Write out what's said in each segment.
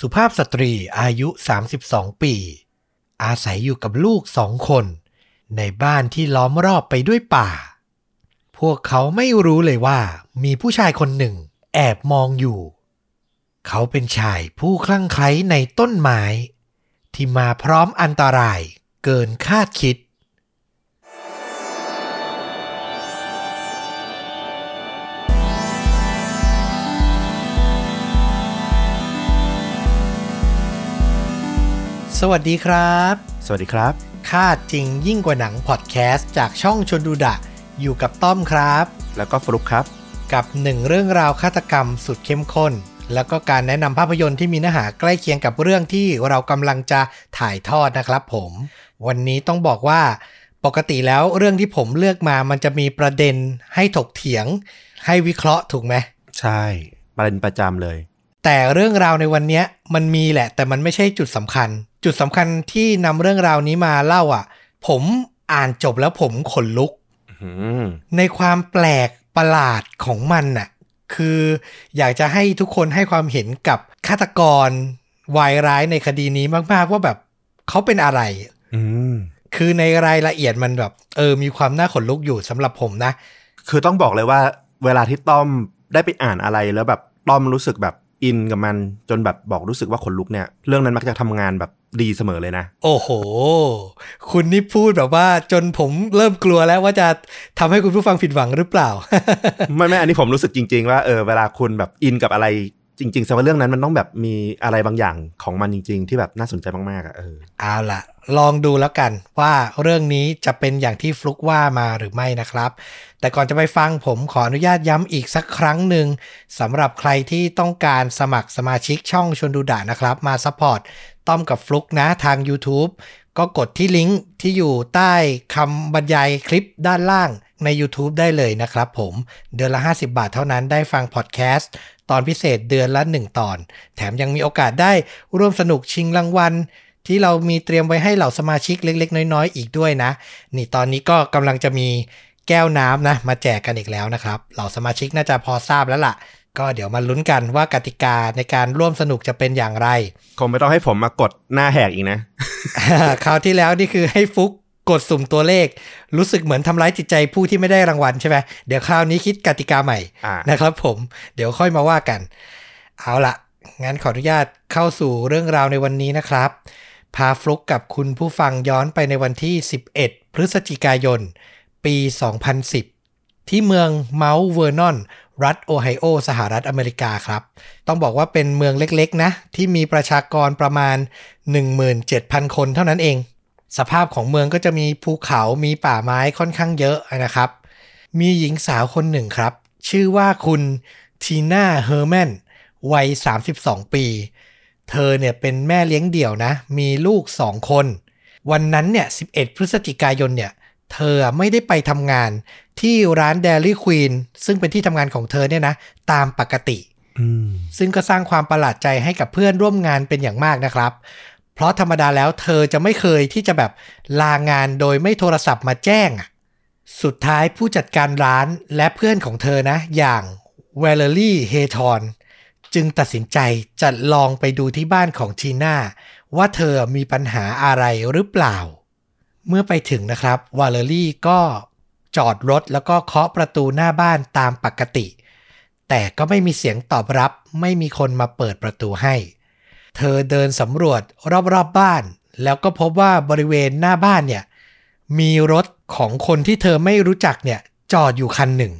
สุภาพสตรีอายุ 32 ปี อาศัยอยู่กับลูกสองคน ในบ้านที่ล้อมรอบไปด้วยป่า พวกเขาไม่รู้เลยว่ามีผู้ชายคนหนึ่งแอบมองอยู่ เขาเป็นชายผู้คลั่งไคล้ในต้นไม้ ที่มาพร้อมอันตรายเกินคาดคิด สวัสดีครับ สวัสดีครับคาดจริงยิ่งกว่าหนังพอดแคสต์จากช่องชนดูดะ อยู่กับต้อมครับ แล้วก็ฟลุกครับ กับหนึ่งเรื่องราวฆาตกรรมสุดเข้มข้น แล้วก็การแนะนำภาพยนตร์ที่มีเนื้อหาใกล้เคียงกับเรื่องที่เรากำลังจะถ่ายทอดนะครับผม วันนี้ต้องบอกว่า ปกติแล้วเรื่องที่ผมเลือกมามันจะมีประเด็นให้ถกเถียง ให้วิเคราะห์ถูกไหม ใช่ ประเด็นประจำเลย แต่เรื่องราวในวันเนี้ยมันมีแหละ แต่มันไม่ใช่จุดสำคัญ จุดสำคัญที่นำเรื่องราวนี้มาเล่าอะ ผมอ่านจบแล้วผมขนลุกอืมในความแปลกประหลาดของมันน่ะ คืออยากจะให้ทุกคนให้ความเห็นกับฆาตกรวายร้ายในคดีนี้มากๆว่าแบบเขาเป็นอะไรอืมคือในรายละเอียดมันแบบ เออ มีความน่าขนลุกอยู่สำหรับผมนะ คือต้องบอกเลยว่า เวลาที่ต้อมได้ไปอ่านอะไรแล้วแบบต้อมรู้สึกแบบ อินกับมันจนแบบบอกรู้สึกว่าขนลุกเนี่ย เรื่องนั้นมักจะทำงานแบบดีเสมอเลยนะ โอ้โห คุณนี่พูดแบบว่าจนผมเริ่มกลัวแล้วว่าจะทำให้คุณผู้ฟังผิดหวังหรือเปล่า ไม่ไม่อันนี้ผมรู้สึกจริง ๆ ว่าเออเวลาคุณแบบอินกับอะไร จริงๆแสดงว่าเรื่องนั้นมันต้องแบบมีอะไรบางอย่างของมันจริง ๆ ที่แบบน่าสนใจมากๆอะเออเอาล่ะ ลองดูแล้วกันว่าเรื่องนี้จะเป็นอย่างที่ฟลุกว่ามาหรือไม่นะครับ แต่ก่อนจะไปฟังผมขออนุญาตย้ำอีกสักครั้งหนึ่งสำหรับใครที่ต้องการสมัครสมาชิกช่องชวนดูดะนะครับ มา support ต้อมกับฟลุกนะทาง YouTube ก็กดที่ลิงก์ที่อยู่ใต้คำบรรยายคลิปด้านล่างใน YouTube ได้เลยนะครับผม เดือนละ 50 บาทเท่านั้นได้ฟังพอดแคสต์ ตอนพิเศษเดือนละ 1 ตอน แถมยังมีโอกาสได้ร่วมสนุกชิงรางวัล ที่เรามีเตรียมไว้ให้เหล่าสมาชิกเล็ก ๆ น้อยๆ อีกด้วยนะ นี่ตอนนี้ก็กำลังจะมีแก้วน้ำนะมาแจกกันอีกแล้วนะครับ เหล่าสมาชิกน่าจะพอทราบแล้วล่ะ ก็เดี๋ยวมาลุ้นกันว่ากติกาในการร่วมสนุกจะเป็นอย่างไร คงไม่ต้องให้ผมมากดหน้าแหกอีกนะ คราวที่แล้วนี่คือให้ฟุก กดสุ่มตัวเลข รู้สึกเหมือนทำร้ายจิตใจผู้ที่ไม่ได้รางวัลใช่ไหมเดี๋ยวคราวนี้คิดกติกาใหม่อ่านะครับผมเดี๋ยวค่อยมาว่ากัน เอาละงั้นขออนุญาตเข้าสู่เรื่องราวในวันนี้นะครับ พาฟลุกกับคุณผู้ฟังย้อนไปในวันที่ 11 พฤศจิกายน ปี 2010 ที่เมืองเมาท์เวอร์นอน รัฐโอไฮโอ สหรัฐอเมริกาครับ ต้องบอกว่าเป็นเมืองเล็กๆนะ ที่มีประชากรประมาณ 17,000 คนเท่านั้นเอง สภาพของเมืองก็จะมีภูเขามีป่าไม้ค่อนข้างเยอะนะครับ มีหญิงสาวคนหนึ่งครับ ชื่อว่าคุณทีน่าเฮอร์แมนวัย 32 ปี เธอเนี่ยเป็นแม่เลี้ยงเดี่ยวนะ มีลูกสองคน วันนั้นเนี่ย 11 พฤศจิกายนเนี่ย เธอไม่ได้ไปทำงานที่ร้าน Dairy Queen ซึ่งเป็นที่ทำงานของเธอเนี่ยนะ ตามปกติอืมซึ่งก็สร้างความประหลาดใจให้กับเพื่อนร่วมงานเป็นอย่างมากนะครับ เพราะธรรมดาแล้วเธอจะไม่เคยที่จะแบบลางานโดยไม่โทรศัพท์มาแจ้ง สุดท้ายผู้จัดการร้านและเพื่อนของเธอนะ อย่างเวลลี่เฮทอนจึงตัดสินใจจะลองไปดูที่บ้านของทีน่าว่าเธอมีปัญหาอะไรหรือเปล่า เมื่อไปถึงนะครับวาเลอรี่ก็จอดรถแล้วก็เคาะประตูหน้าบ้านตามปกติ แต่ก็ไม่มีเสียงตอบรับไม่มีคนมาเปิดประตูให้ เธอเดินสำรวจรอบๆบบ้าน แล้วก็พบว่าบริเวณหน้าบ้านเนี่ยมีรถของคนที่เธอไม่รู้จักเนี่ยจอดอยู่คันหนึ่ง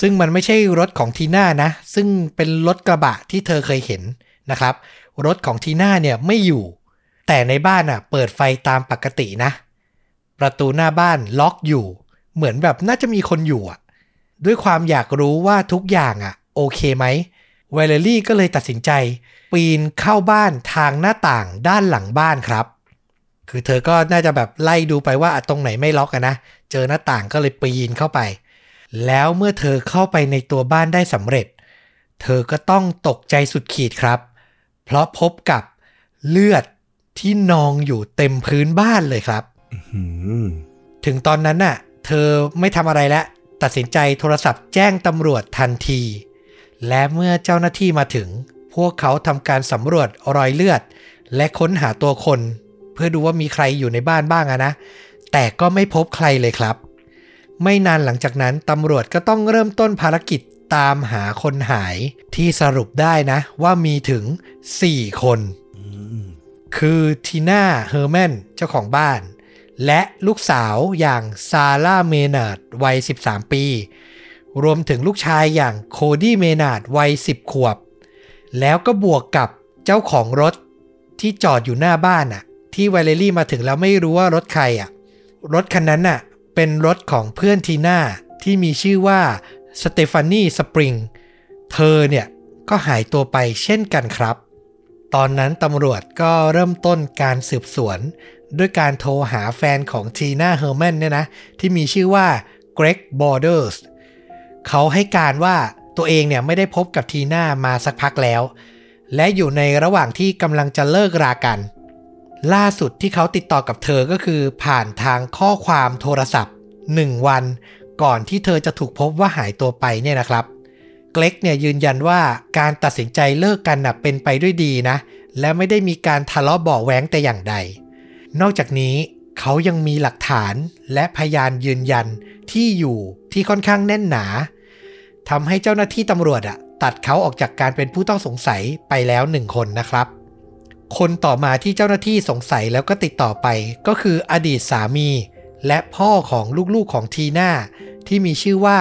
ซึ่งมันไม่ใช่รถของทีน่านะ ซึ่งเป็นรถกระบะที่เธอเคยเห็นนะครับ รถของทีน่าเนี่ยไม่อยู่ แต่ในบ้านอะเปิดไฟตามปกตินะ ประตูหน้าบ้านล็อกอยู่ เหมือนแบบน่าจะมีคนอยู่อะ ด้วยความอยากรู้ว่าทุกอย่างอะโอเคไหม วเลลี่ก็เลยตัดสินใจ ปีนเข้าบ้านทางหน้าต่างด้านหลังบ้านครับ คือเธอก็น่าจะแบบไล่ดูไปว่าอะตรงไหนไม่ล็อกอะนะ เจอหน้าต่างก็เลยปีนเข้าไป แล้วเมื่อเธอเข้าไปในตัวบ้านได้สำเร็จ เธอก็ต้องตกใจสุดขีดครับ เพราะพบกับเลือดที่นองอยู่เต็มพื้นบ้านเลยครับอืมถึงตอนนั้นน่ะ เธอไม่ทำอะไรแล้ว ตัดสินใจโทรศัพท์แจ้งตำรวจทันที และเมื่อเจ้าหน้าที่มาถึง พวกเขาทำการสำรวจรอยเลือด และค้นหาตัวคน เพื่อดูว่ามีใครอยู่ในบ้านบ้างะนะ แต่ก็ไม่พบใครเลยครับ ไม่นานหลังจากนั้นตำรวจก็ต้องเริ่มต้นภารกิจตามหาคนหายที่สรุปได้นะ ว่ามีถึง 4 คน คือทีน่าเฮอร์แมนเจ้าของบ้าน และลูกสาวอย่างซาร่าเมนาร์ดวัย 13 ปี รวมถึงลูกชายอย่างโคดี้เมนาดวัย 10 ขวบ แล้วก็บวกกับเจ้าของรถที่จอดอยู่หน้าบ้านอะที่ไวเลรี่มาถึงแล้วไม่รู้ว่ารถใครอะรถคันนั้นน่ะเป็นรถของเพื่อนทีน่าที่มีชื่อว่าสเตฟานีสปริง เธอเนี่ยก็หายตัวไปเช่นกันครับ ตอนนั้นตำรวจก็เริ่มต้นการสืบสวน ด้วยการโทรหาแฟนของทีน่าเฮอร์แมนเนี่ยนะ ที่มีชื่อว่าเกรกบอร์เดอร์ส เขาให้การว่าตัวเองเนี่ยไม่ได้พบกับทีน่ามาสักพักแล้ว และอยู่ในระหว่างที่กำลังจะเลิกรากัน ล่าสุดที่เขาติดต่อกับเธอก็คือผ่านทางข้อความโทรศัพท์ 1 วัน ก่อนที่เธอจะถูกพบว่าหายตัวไปเนี่ยนะครับเกล็กเนี่ยยืนยันว่าการตัดสินใจเลิกกันนะเป็นไปด้วยดีนะ และไม่ได้มีการทะเลาะเบาะแว้งแต่อย่างใด นอกจากนี้เขายังมีหลักฐานและพยานยืนยัน ที่อยู่ที่ค่อนข้างแน่นหนาทำให้เจ้าหน้าที่ตำรวจอะตัดเขาออกจากการเป็นผู้ต้องสงสัยไปแล้วหนึ่งคนนะครับ คนต่อมาที่เจ้าหน้าที่สงสัยแล้วก็ติดต่อไป ก็คืออดีตสามี และพ่อของลูกๆของทีน่าที่มีชื่อว่า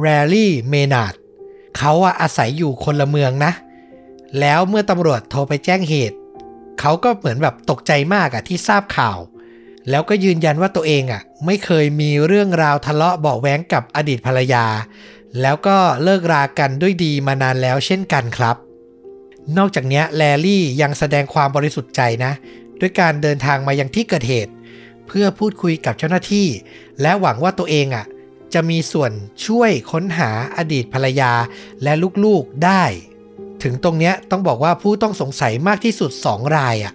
แรลลี่เมนาร์ดเขาอะอาศัยอยู่คนละเมืองนะ แล้วเมื่อตำรวจโทรไปแจ้งเหตุ เขาก็เหมือนแบบตกใจมากอะที่ทราบข่าว แล้วก็ยืนยันว่าตัวเองอะไม่เคยมีเรื่องราวทะเลาะเบาะแว้งกับอดีตภรรยา แล้วก็เลิกรากันด้วยดีมานานแล้วเช่นกันครับ นอกจากนี้แลลี่ยังแสดงความบริสุทธิ์ใจนะ ด้วยการเดินทางมายังที่เกิดเหตุ เพื่อพูดคุยกับเจ้าหน้าที่ และหวังว่าตัวเองอะจะมีส่วนช่วยค้นหาอดีตภรรยาและลูกๆได้ ถึงตรงเนี้ยต้องบอกว่าผู้ต้องสงสัยมากที่สุด 2 รายอะ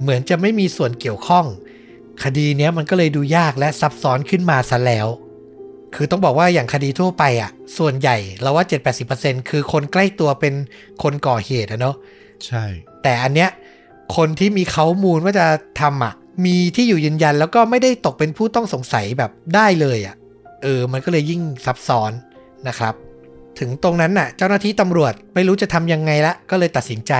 เหมือนจะไม่มีส่วนเกี่ยวข้อง คดีเนี้ยมันก็เลยดูยากและซับซ้อนขึ้นมาซะแล้ว คือต้องบอกว่าอย่างคดีทั่วไปอะ ส่วนใหญ่เราว่า 7-80%คือคนใกล้ตัวเป็นคนก่อเหตุอะเนาะใช่ แต่อันเนี้ยคนที่มีเขามูลว่าจะทำอะ มีที่อยู่ยืนยันแล้วก็ไม่ได้ตกเป็นผู้ต้องสงสัยแบบได้เลยอะ เออ มันก็เลยยิ่งซับซ้อนนะครับ ถึงตรงนั้นน่ะ เจ้าหน้าที่ตำรวจไม่รู้จะทำยังไงละ ก็เลยตัดสินใจ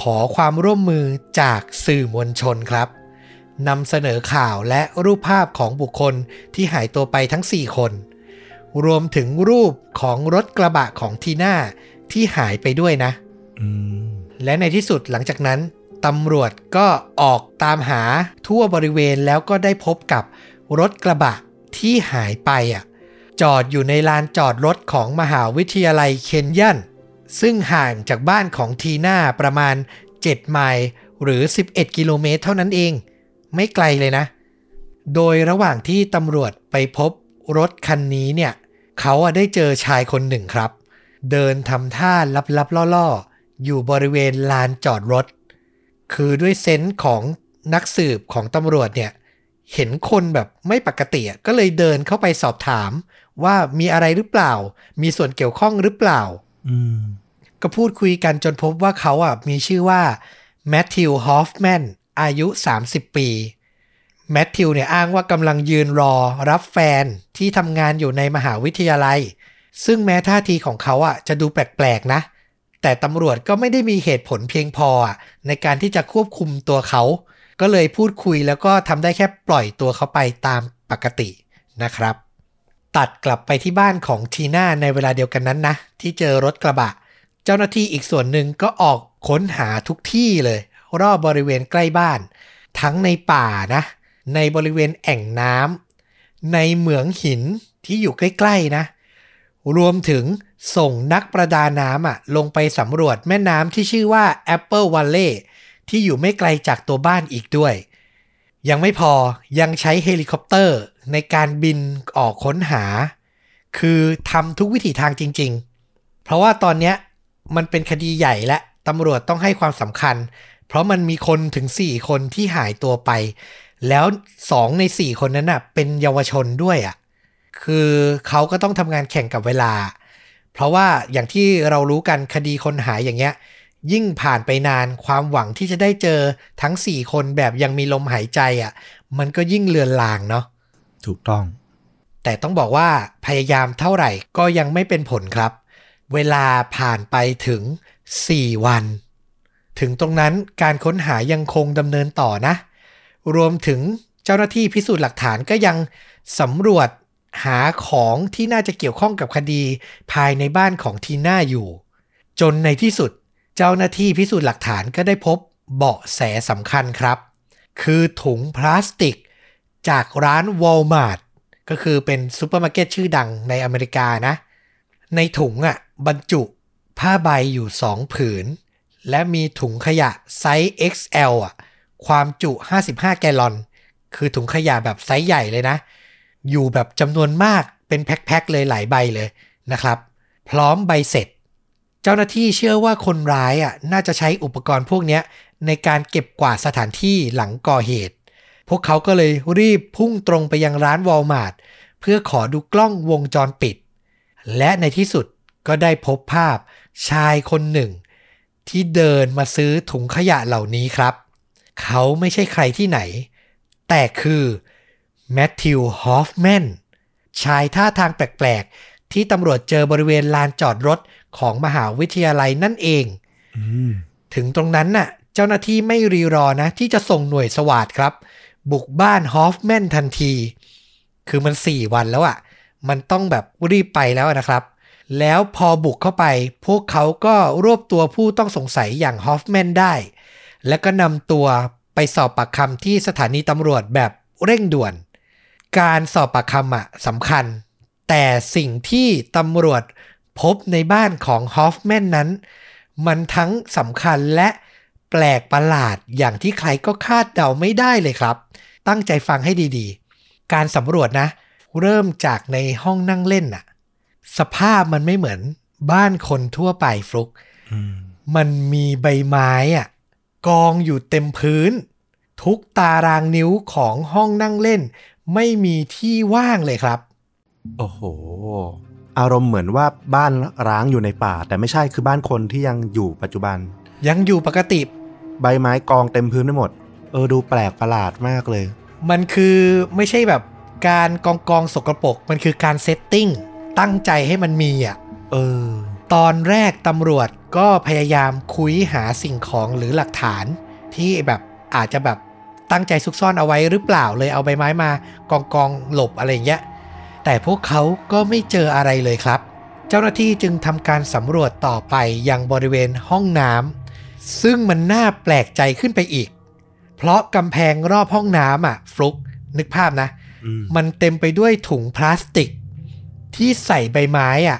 ขอความร่วมมือจากสื่อมวลชนครับ นำเสนอข่าวและรูปภาพของบุคคลที่หายตัวไปทั้ง 4 คน รวมถึงรูปของรถกระบะของทีน่าที่หายไปด้วยนะอืมและในที่สุดหลังจากนั้นตำรวจก็ออกตามหาทั่วบริเวณแล้วก็ได้พบกับรถกระบะที่หายไปอะ จอดอยู่ในลานจอดรถของมหาวิทยาลัยเคนยันซึ่งห่างจากบ้านของทีน่าประมาณ 7 ไมล์หรือ 11 กิโลเมตรเท่านั้นเอง ไม่ไกลเลยนะ โดยระหว่างที่ตำรวจไปพบรถคันนี้เนี่ยเขาอะได้เจอชายคนหนึ่งครับ เดินทำท่าลับๆล่อๆ อยู่บริเวณลานจอดรถ คือด้วยเซนส์ของนักสืบของตำรวจเนี่ยเห็นคนแบบไม่ปกติอะก็เลยเดินเข้าไปสอบถาม ว่ามีอะไรหรือเปล่า มีส่วนเกี่ยวข้องหรือเปล่าอืมก็พูดคุยกันจนพบว่าเขาอะมีชื่อว่าแมทธิวฮอฟแมน อายุ 30 ปี แมทธิวเนี่ยอ้างว่ากำลังยืนรอรับแฟนที่ทำงานอยู่ในมหาวิทยาลัย ซึ่งแม้ท่าทีของเขาอะจะดูแปลกๆนะ แต่ตำรวจก็ไม่ได้มีเหตุผลเพียงพออะในการที่จะควบคุมตัวเขา ก็เลยพูดคุยแล้วก็ทำได้แค่ปล่อยตัวเขาไปตามปกตินะครับตัดกลับไปที่บ้านของทีน่าในเวลาเดียวกันนั้นนะ ที่เจอรถกระบะ เจ้าหน้าที่อีกส่วนหนึ่งก็ออกค้นหาทุกที่เลย รอบบริเวณใกล้บ้าน ทั้งในป่านะ ในบริเวณแอ่งน้ำในเหมืองหินที่อยู่ใกล้ๆนะ รวมถึงส่งนักประดาน้ำอะลงไปสำรวจแม่น้ำที่ชื่อว่า Apple Valley ที่อยู่ไม่ไกลจากตัวบ้านอีกด้วย ยังไม่พอยังใช้เฮลิคอปเตอร์ในการบินออกค้นหา คือทำทุกวิถีทางจริง ๆ เพราะว่าตอนเนี้ยมันเป็นคดีใหญ่และตำรวจต้องให้ความสำคัญ เพราะมันมีคนถึง 4 คนที่หายตัวไป แล้ว2ใน 4 คนนั้นน่ะ เป็นเยาวชนด้วยอะ คือเขาก็ต้องทำงานแข่งกับเวลา เพราะว่าอย่างที่เรารู้กันคดีคนหายอย่างเงี้ย ยิ่งผ่านไปนานความหวังที่จะได้เจอทั้ง 4 คนแบบยังมีลมหายใจอะ่ะ มันก็ยิ่งเลือนลางเนาะ ถูกต้อง แต่ต้องบอกว่าพยายามเท่าไหร่ก็ยังไม่เป็นผลครับ เวลาผ่านไปถึง 4 วัน ถึงตรงนั้นการค้นหายังคงดำเนินต่อนะ รวมถึงเจ้าหน้าที่พิสูจน์หลักฐานก็ยังสำรวจหาของที่น่าจะเกี่ยวข้องกับคดี ภายในบ้านของทีน่าอยู่ จนในที่สุดเจ้าหน้าที่พิสูจน์หลักฐานก็ได้พบเบาะแสสำคัญครับ คือถุงพลาสติก จากร้าน Walmart ก็คือเป็นซูเปอร์มาร์เก็ตชื่อดังในอเมริกานะ ในถุงอะบรรจุผ้าใบอยู่2ผืน และมีถุงขยะ size XL อะ ความจุ 55 แกลลอน คือถุงขยะแบบไซส์ใหญ่เลยนะ อยู่แบบจำนวนมากเป็นแพ็คๆเลยหลายใบเลยนะครับ พร้อมใบเสร็จ เจ้าหน้าที่เชื่อว่าคนร้ายอะน่าจะใช้อุปกรณ์พวกนี้ในการเก็บกวาดสถานที่หลังก่อเหตุ พวกเขาก็เลยรีบพุ่งตรงไปยังร้านวอลมาร์ทเพื่อขอดูกล้องวงจรปิด และในที่สุดก็ได้พบภาพชายคนหนึ่ง ที่เดินมาซื้อถุงขยะเหล่านี้ครับ เขาไม่ใช่ใครที่ไหน แต่คือแมทธิวฮอฟแมนชายท่าทางแปลกๆ ที่ตำรวจเจอบริเวณลานจอดรถของมหาวิทยาลัยนั่นเองอืมถึงตรงนั้นน่ะ เจ้าหน้าที่ไม่รีรอนะ ที่จะส่งหน่วยสวาดครับ บุกบ้านฮอฟแมนทันที คือมัน4วันแล้วอะ่ะ มันต้องแบบรีบไปแล้วนะครับ แล้วพอบุกเข้าไป พวกเขาก็รวบตัวผู้ต้องสงสัยอย่างฮอฟแมนได้ แล้วก็นำตัวไปสอบปากคำที่สถานีตำรวจแบบเร่งด่วน การสอบปากคำอะสำคัญ แต่สิ่งที่ตำรวจพบในบ้านของฮอฟแมนนั้น มันทั้งสำคัญและแปลกประหลาดอย่างที่ใครก็คาดเดาไม่ได้เลยครับ ตั้งใจฟังให้ดีๆ การสำรวจนะ เริ่มจากในห้องนั่งเล่นน่ะ สภาพมันไม่เหมือนบ้านคนทั่วไปฟลุกอืมมันมีใบไม้อะกองอยู่เต็มพื้น ทุกตารางนิ้วของห้องนั่งเล่น ไม่มีที่ว่างเลยครับ โอ้โห อารมณ์เหมือนว่าบ้านร้างอยู่ในป่า แต่ไม่ใช่คือบ้านคนที่ยังอยู่ปัจจุบัน ยังอยู่ปกติ ใบไม้กองเต็มพื้นไปหมด เออดูแปลกประหลาดมากเลย มันคือไม่ใช่แบบการกองกองสกปรกมันคือการ setting ตั้งใจให้มันมีอะเออตอนแรกตำรวจก็พยายามคุยหาสิ่งของหรือหลักฐาน ที่แบบอาจจะแบบตั้งใจซุกซ่อนเอาไว้หรือเปล่าเลยเอาใบไม้มากองกองหลบอะไรอย่างเงี้ยแต่พวกเขาก็ไม่เจออะไรเลยครับ เจ้าหน้าที่จึงทำการสำรวจต่อไปยังบริเวณห้องน้ำซึ่งมันน่าแปลกใจขึ้นไปอีก เพราะกำแพงรอบห้องน้ำอะฟลุกนึกภาพนะอืมมันเต็มไปด้วยถุงพลาสติก ที่ใส่ใบไม้อะ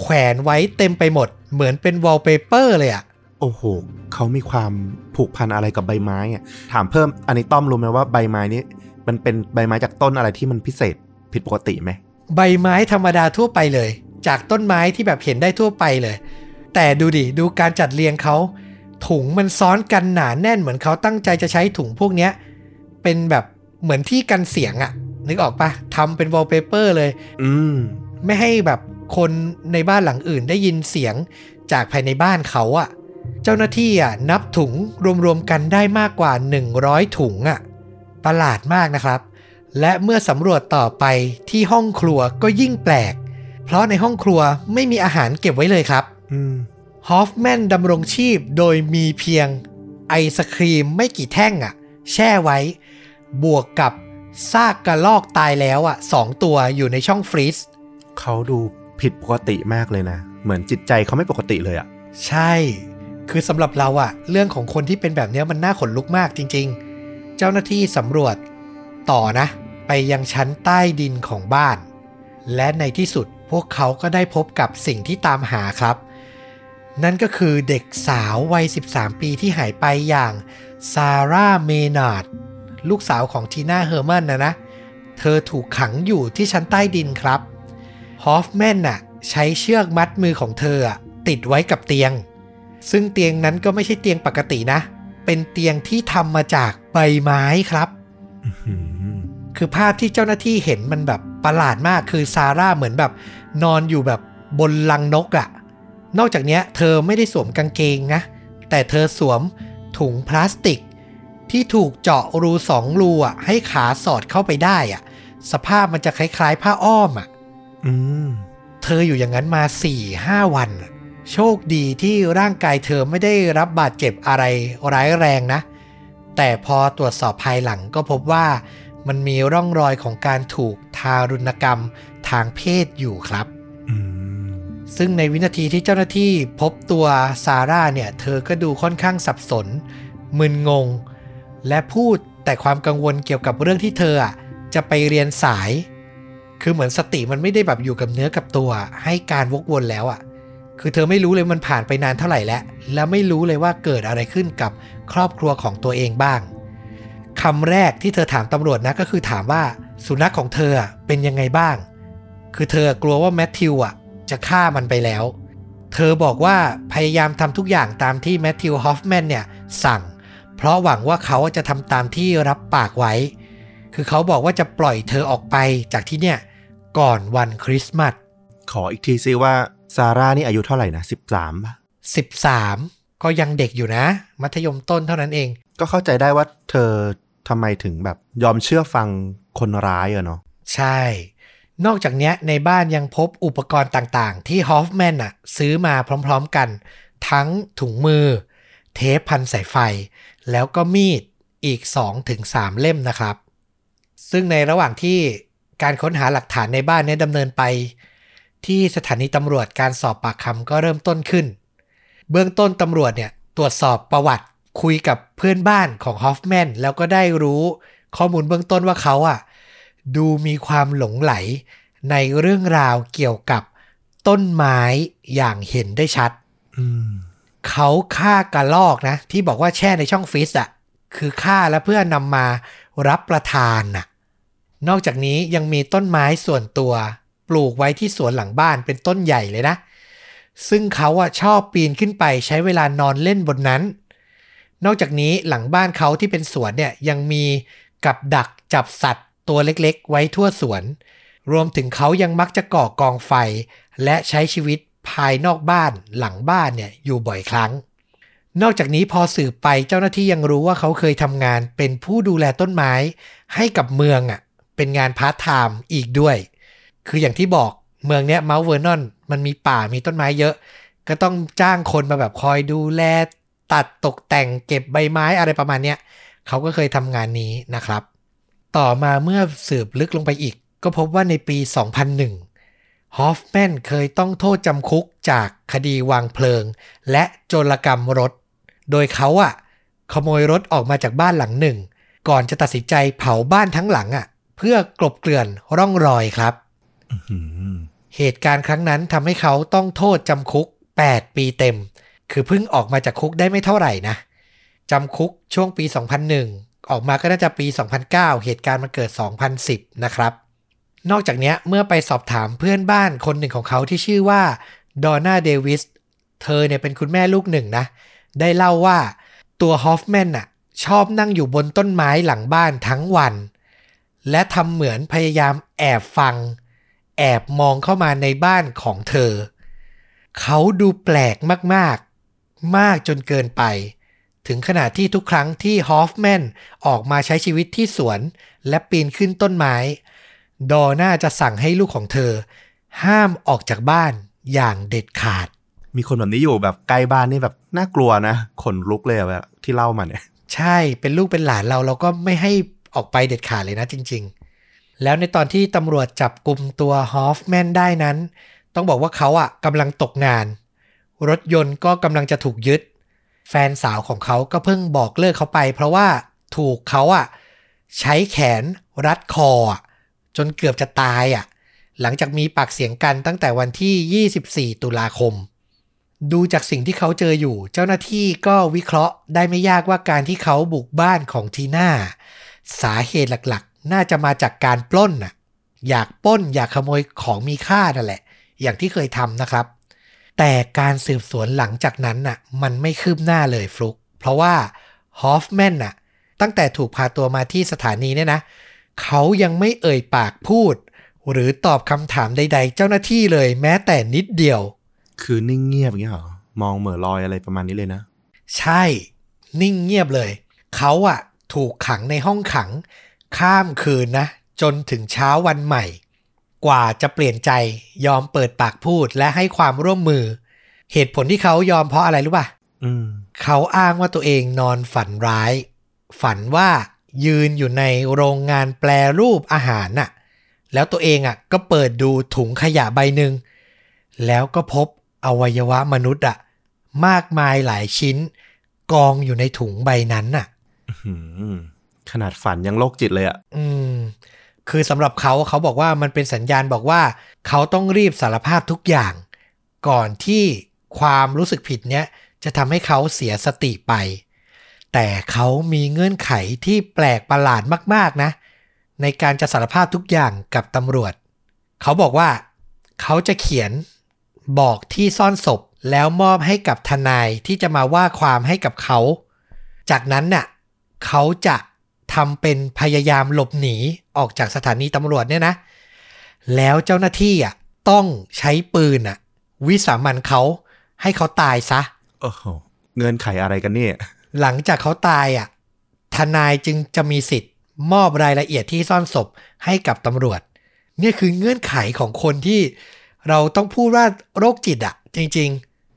แขวนไว้เต็มไปหมด เหมือนเป็นวอลเปเปอร์เลยอะโอ้โหเขามีความผูกพันอะไรกับใบไม้อะถามเพิ่มอันนี้ต้อมรู้ไหมว่าใบไม้นี้ มันเป็นใบไม้จากต้นอะไรที่มันพิเศษผิดปกติไหมใบไม้ธรรมดาทั่วไปเลย จากต้นไม้ที่แบบเห็นได้ทั่วไปเลย แต่ดูดิดูการจัดเรียงเขาถุงมันซ้อนกันหนาแน่นเหมือนเขาตั้งใจจะใช้ถุงพวกเนี้ยเป็นแบบเหมือนที่กันเสียงอะนึกออกปะทำเป็นวอลเปเปอร์เลย อืม ไม่ให้แบบคนในบ้านหลังอื่นได้ยินเสียงจากภายในบ้านเขาอะ่ะ เจ้าหน้าที่อะนับถุงรวมๆกันได้มากกว่า 100 ถุงอะ่ะ ประหลาดมากนะครับ และเมื่อสำรวจต่อไปที่ห้องครัวก็ยิ่งแปลก เพราะในห้องครัวไม่มีอาหารเก็บไว้เลยครับอืมฮอฟแมนดำรงชีพโดยมีเพียงไอศครีมไม่กี่แท่งอะ่ะ แช่ไว้ บวกกับซากกระลอกตายแล้วอะสองตัวอยู่ในช่องฟรีซ เขาดูผิดปกติมากเลยนะ เหมือนจิตใจเขาไม่ปกติเลยอะใช่ คือสำหรับเราอะเรื่องของคนที่เป็นแบบนี้มันน่าขนลุกมากจริง ๆ เจ้าหน้าที่สำรวจต่อนะ ไปยังชั้นใต้ดินของบ้าน และในที่สุดพวกเขาก็ได้พบกับสิ่งที่ตามหาครับ นั่นก็คือเด็กสาววัย 13 ปีที่หายไปอย่างซาร่าเมนาร์ดลูกสาวของทีน่าเฮอร์แมนนะนะ เธอถูกขังอยู่ที่ชั้นใต้ดินครับ ฮอฟแมนน่ะใช้เชือกมัดมือของเธออะติดไว้กับเตียง ซึ่งเตียงนั้นก็ไม่ใช่เตียงปกตินะ เป็นเตียงที่ทำมาจากใบไม้ครับอื้อหือคือภาพที่เจ้าหน้าที่เห็นมันแบบประหลาดมากคือซาร่าเหมือนแบบ นอนอยู่แบบบนลังนกอะ่ะ นอกจากเนี้ยเธอไม่ได้สวมกางเกงนะ แต่เธอสวมถุงพลาสติก ที่ถูกเจาะรูสองรูอะให้ขาสอดเข้าไปได้อะ สภาพมันจะคล้ายๆ ผ้าอ้อมอะ อืมเธออยู่อย่างนั้นมา4ี่ห้าวันน่ะโชคดีที่ร่างกายเธอไม่ได้รับบาดเจ็บอะไรร้ายแรงนะ แต่พอตรวจสอบภายหลังก็พบว่ามันมีร่องรอยของการถูกทารุณกรรมทางเพศอยู่ครับอืมซึ่งในวินาทีที่เจ้าหน้าที่พบตัวซาร่าเนี่ย เธอก็ดูค่อนข้างสับสน มึนงง และพูดแต่ความกังวลเกี่ยวกับเรื่องที่เธออะจะไปเรียนสาย คือเหมือนสติมันไม่ได้แบบอยู่กับเนื้อกับตัว ให้การวกวนแล้วอะ คือเธอไม่รู้เลยมันผ่านไปนานเท่าไหร่แล้ว แล้วไม่รู้เลยว่าเกิดอะไรขึ้นกับครอบครัวของตัวเองบ้างคำแรกที่เธอถามตำรวจนะก็คือถามว่าสุนัขของเธอเป็นยังไงบ้าง คือเธอกลัวว่าแมทธิวอะจะฆ่ามันไปแล้ว เธอบอกว่าพยายามทำทุกอย่างตามที่แมทธิวฮอฟแมนเนี่ยสั่ง เพราะหวังว่าเขาจะทำตามที่รับปากไว้ คือเขาบอกว่าจะปล่อยเธอออกไปจากที่เนี่ยก่อนวันคริสต์มาสขออีกทีซิว่าซาร่านี่อายุเท่าไหร่นะสิบสามป่ะ13ก็ยังเด็กอยู่นะ มัธยมต้นเท่านั้นเอง ก็เข้าใจได้ว่าเธอทำไมถึงแบบยอมเชื่อฟังคนร้ายอะเนาะใช่ นอกจากเนี้ยในบ้านยังพบอุปกรณ์ต่างๆ ที่ฮอฟแมนอะซื้อมาพร้อมๆกัน ทั้งถุงมือ เทปพันสายไฟ แล้วก็มีดอีก 2-3 เล่มนะครับ ซึ่งในระหว่างที่การค้นหาหลักฐานในบ้านเนี้ดำเนินไป ที่สถานีตำรวจการสอบปากคำก็เริ่มต้นขึ้น เบื้องต้นตำรวจเนี่ยตรวจสอบประวัติคุยกับเพื่อนบ้านของฮอฟแมนแล้วก็ได้รู้ข้อมูลเบื้องต้นว่าเขาอะดูมีความหลงไหลในเรื่องราวเกี่ยวกับต้นไม้อย่างเห็นได้ชัดเขาฆ่ากระลอกนะ ที่บอกว่าแช่ในช่องฟรีซอะคือฆ่าแล้วเพื่อนำมา รับประทานน่ะนอกจากนี้ยังมีต้นไม้ส่วนตัว ปลูกไว้ที่สวนหลังบ้านเป็นต้นใหญ่เลยนะ ซึ่งเขาอะชอบปีนขึ้นไปใช้เวลานอนเล่นบนนั้น นอกจากนี้หลังบ้านเขาที่เป็นสวนเนี่ยยังมีกับดักจับสัตว์ตัวเล็กๆ ไว้ทั่วสวน รวมถึงเขายังมักจะก่อกองไฟ และใช้ชีวิตภายนอกบ้านหลังบ้านเนี่ยอยู่บ่อยครั้ง นอกจากนี้พอสืบไปเจ้าหน้าที่ยังรู้ว่าเขาเคยทำงานเป็นผู้ดูแลต้นไม้ให้กับเมืองอะเป็นงานพาร์ทไทม์อีกด้วย คืออย่างที่บอกเมืองเนี้ยเมาท์เวอร์นอนมันมีป่ามีต้นไม้เยอะ ก็ต้องจ้างคนมาแบบคอยดูแลตัดตกแต่งเก็บใบไม้อะไรประมาณเนี้ยเขาก็เคยทำงานนี้นะครับ ต่อมาเมื่อสืบลึกลงไปอีก ก็พบว่าในปี 2001 ฮอฟแมนเคยต้องโทษจำคุกจากคดีวางเพลิง และโจรกรรมรถ โดยเขาอะขโมยรถออกมาจากบ้านหลังหนึ่ง ก่อนจะตัดสินใจเผาบ้านทั้งหลังอะเพื่อกลบเกลื่อนร่องรอยครับอืมเหตุการณ์ครั้งนั้นทำให้เขาต้องโทษจำคุก 8 ปีเต็ม คือเพิ่งออกมาจากคุกได้ไม่เท่าไหร่นะจำคุกช่วงปี 2001 ออกมาก็น่าจะปี 2009 เหตุการณ์มันเกิด 2010 นะครับ นอกจากเนี้ยเมื่อไปสอบถามเพื่อนบ้านคนหนึ่งของเขาที่ชื่อว่าดอนน่าเดวิส เธอเนี่ยเป็นคุณแม่ลูกหนึ่งนะ ได้เล่าว่าตัวฮอฟแมนน่ะชอบนั่งอยู่บนต้นไม้หลังบ้านทั้งวัน และทำเหมือนพยายามแอบฟัง แอบมองเข้ามาในบ้านของเธอ เขาดูแปลกมากๆ มากจนเกินไป ถึงขนาดที่ทุกครั้งที่ฮอฟแมนออกมาใช้ชีวิตที่สวน และปีนขึ้นต้นไม้ ดอน่าจะสั่งให้ลูกของเธอ ห้ามออกจากบ้านอย่างเด็ดขาด มีคนแบบนี้อยู่แบบใกล้บ้านนี่แบบน่ากลัวนะขนลุกเลยแบบที่เล่ามาเนี่ย ใช่เป็นลูกเป็นหลานเราเราก็ไม่ให้ออกไปเด็ดขาดเลยนะจริง ๆ แล้วในตอนที่ตำรวจจับกลุ่มตัวฮอฟแมนได้นั้น ต้องบอกว่าเขาอะกำลังตกงาน รถยนต์ก็กำลังจะถูกยึด แฟนสาวของเขาก็เพิ่งบอกเลิกเขาไป เพราะว่าถูกเขาอะใช้แขนรัดคอ จนเกือบจะตายอะหลังจากมีปากเสียงกันตั้งแต่วันที่ 24 ตุลาคม ดูจากสิ่งที่เขาเจออยู่ เจ้าหน้าที่ก็วิเคราะห์ได้ไม่ยากว่าการที่เขาบุกบ้านของทีน่า สาเหตุหลักๆ น่าจะมาจากการปล้นน่ะอยากปล้นอยากขโมยของมีค่านั่นแหละ อย่างที่เคยทำนะครับ แต่การสืบสวนหลังจากนั้นน่ะมันไม่คืบหน้าเลยฟลุก เพราะว่าฮอฟแมนน่ะตั้งแต่ถูกพาตัวมาที่สถานีเนี่ยนะ เขายังไม่เอ่ยปากพูด หรือตอบคำถามใด ๆ เจ้าหน้าที่เลยแม้แต่นิดเดียว คือนิ่งเงียบอย่างเงี้ยเหรอ มองเหม่อลอยอะไรประมาณนี้เลยนะ ใช่ นิ่งเงียบเลย เขาอะถูกขังในห้องขัง ข้ามคืนนะ จนถึงเช้าวันใหม่ กว่าจะเปลี่ยนใจยอมเปิดปากพูดและให้ความร่วมมือ เหตุผลที่เขายอมเพราะอะไรรู้ป่ะอืมเขาอ้างว่าตัวเองนอนฝันร้าย ฝันว่ายืนอยู่ในโรงงานแปลรูปอาหารน่ะ แล้วตัวเองอะก็เปิดดูถุงขยะใบหนึ่ง แล้วก็พบ อวัยวะมนุษย์อะมากมายหลายชิ้น กองอยู่ในถุงใบนั้นน่ะหืมขนาดฝันยังโรคจิตเลยอะอืม คือสำหรับเขาเขาบอกว่ามันเป็นสัญญาณบอกว่า เขาต้องรีบสารภาพทุกอย่าง ก่อนที่ความรู้สึกผิดเนี้ยจะทำให้เขาเสียสติไป แต่เขามีเงื่อนไขที่แปลกประหลาดมาก ๆ นะ ในการจะสารภาพทุกอย่างกับตำรวจ เขาบอกว่า เขาจะเขียน บอกที่ซ่อนศพแล้วมอบให้กับทนายที่จะมาว่าความให้กับเขา จากนั้นน่ะเขาจะทำเป็นพยายามหลบหนีออกจากสถานีตำรวจเนี่ยนะ แล้วเจ้าหน้าที่อะต้องใช้ปืนอะ วิสามันเขาให้เขาตายซะโอ้โหเงื่อนไขอะไรกันเนี่ย หลังจากเขาตายอะทนายจึงจะมีสิทธิ์ มอบรายละเอียดที่ซ่อนศพให้กับตำรวจ เนี่ยคือเงื่อนไขของคนที่ เราต้องพูดว่าโรคจิตอะจริง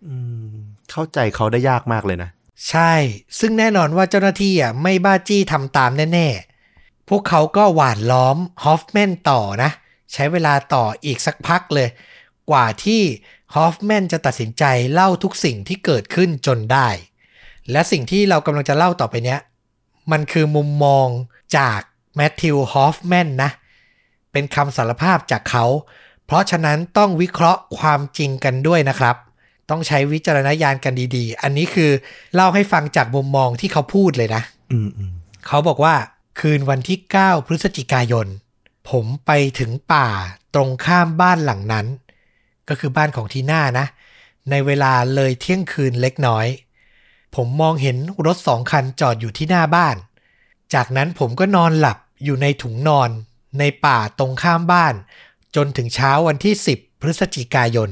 อืมเข้าใจเขาได้ยากมากเลยนะๆใช่ ซึ่งแน่นอนว่าเจ้าหน้าที่อะไม่บ้าจี้ทำตามแน่ ๆ พวกเขาก็หวานล้อมฮอฟแมนต่อนะ ใช้เวลาต่ออีกสักพักเลย กว่าที่ฮอฟแมนจะตัดสินใจเล่าทุกสิ่งที่เกิดขึ้นจนได้ และสิ่งที่เรากำลังจะเล่าต่อไปเนี้ย มันคือมุมมองจากแมทธิวฮอฟแมนนะ เป็นคำสารภาพจากเขา เพราะฉะนั้นต้องวิเคราะห์ความจริงกันด้วยนะครับ ต้องใช้วิจารณญาณกันดีๆ อันนี้คือเล่าให้ฟังจากมุมมองที่เขาพูดเลยนะอืมอืมเขาบอกว่าคืนวันที่ 9 พฤศจิกายน ผมไปถึงป่าตรงข้ามบ้านหลังนั้น ก็คือบ้านของทีน่านะ ในเวลาเลยเที่ยงคืนเล็กน้อย ผมมองเห็นรถสองคันจอดอยู่ที่หน้าบ้าน จากนั้นผมก็นอนหลับอยู่ในถุงนอน ในป่าตรงข้ามบ้าน จนถึงเช้าวันที่ 10 พฤศจิกายน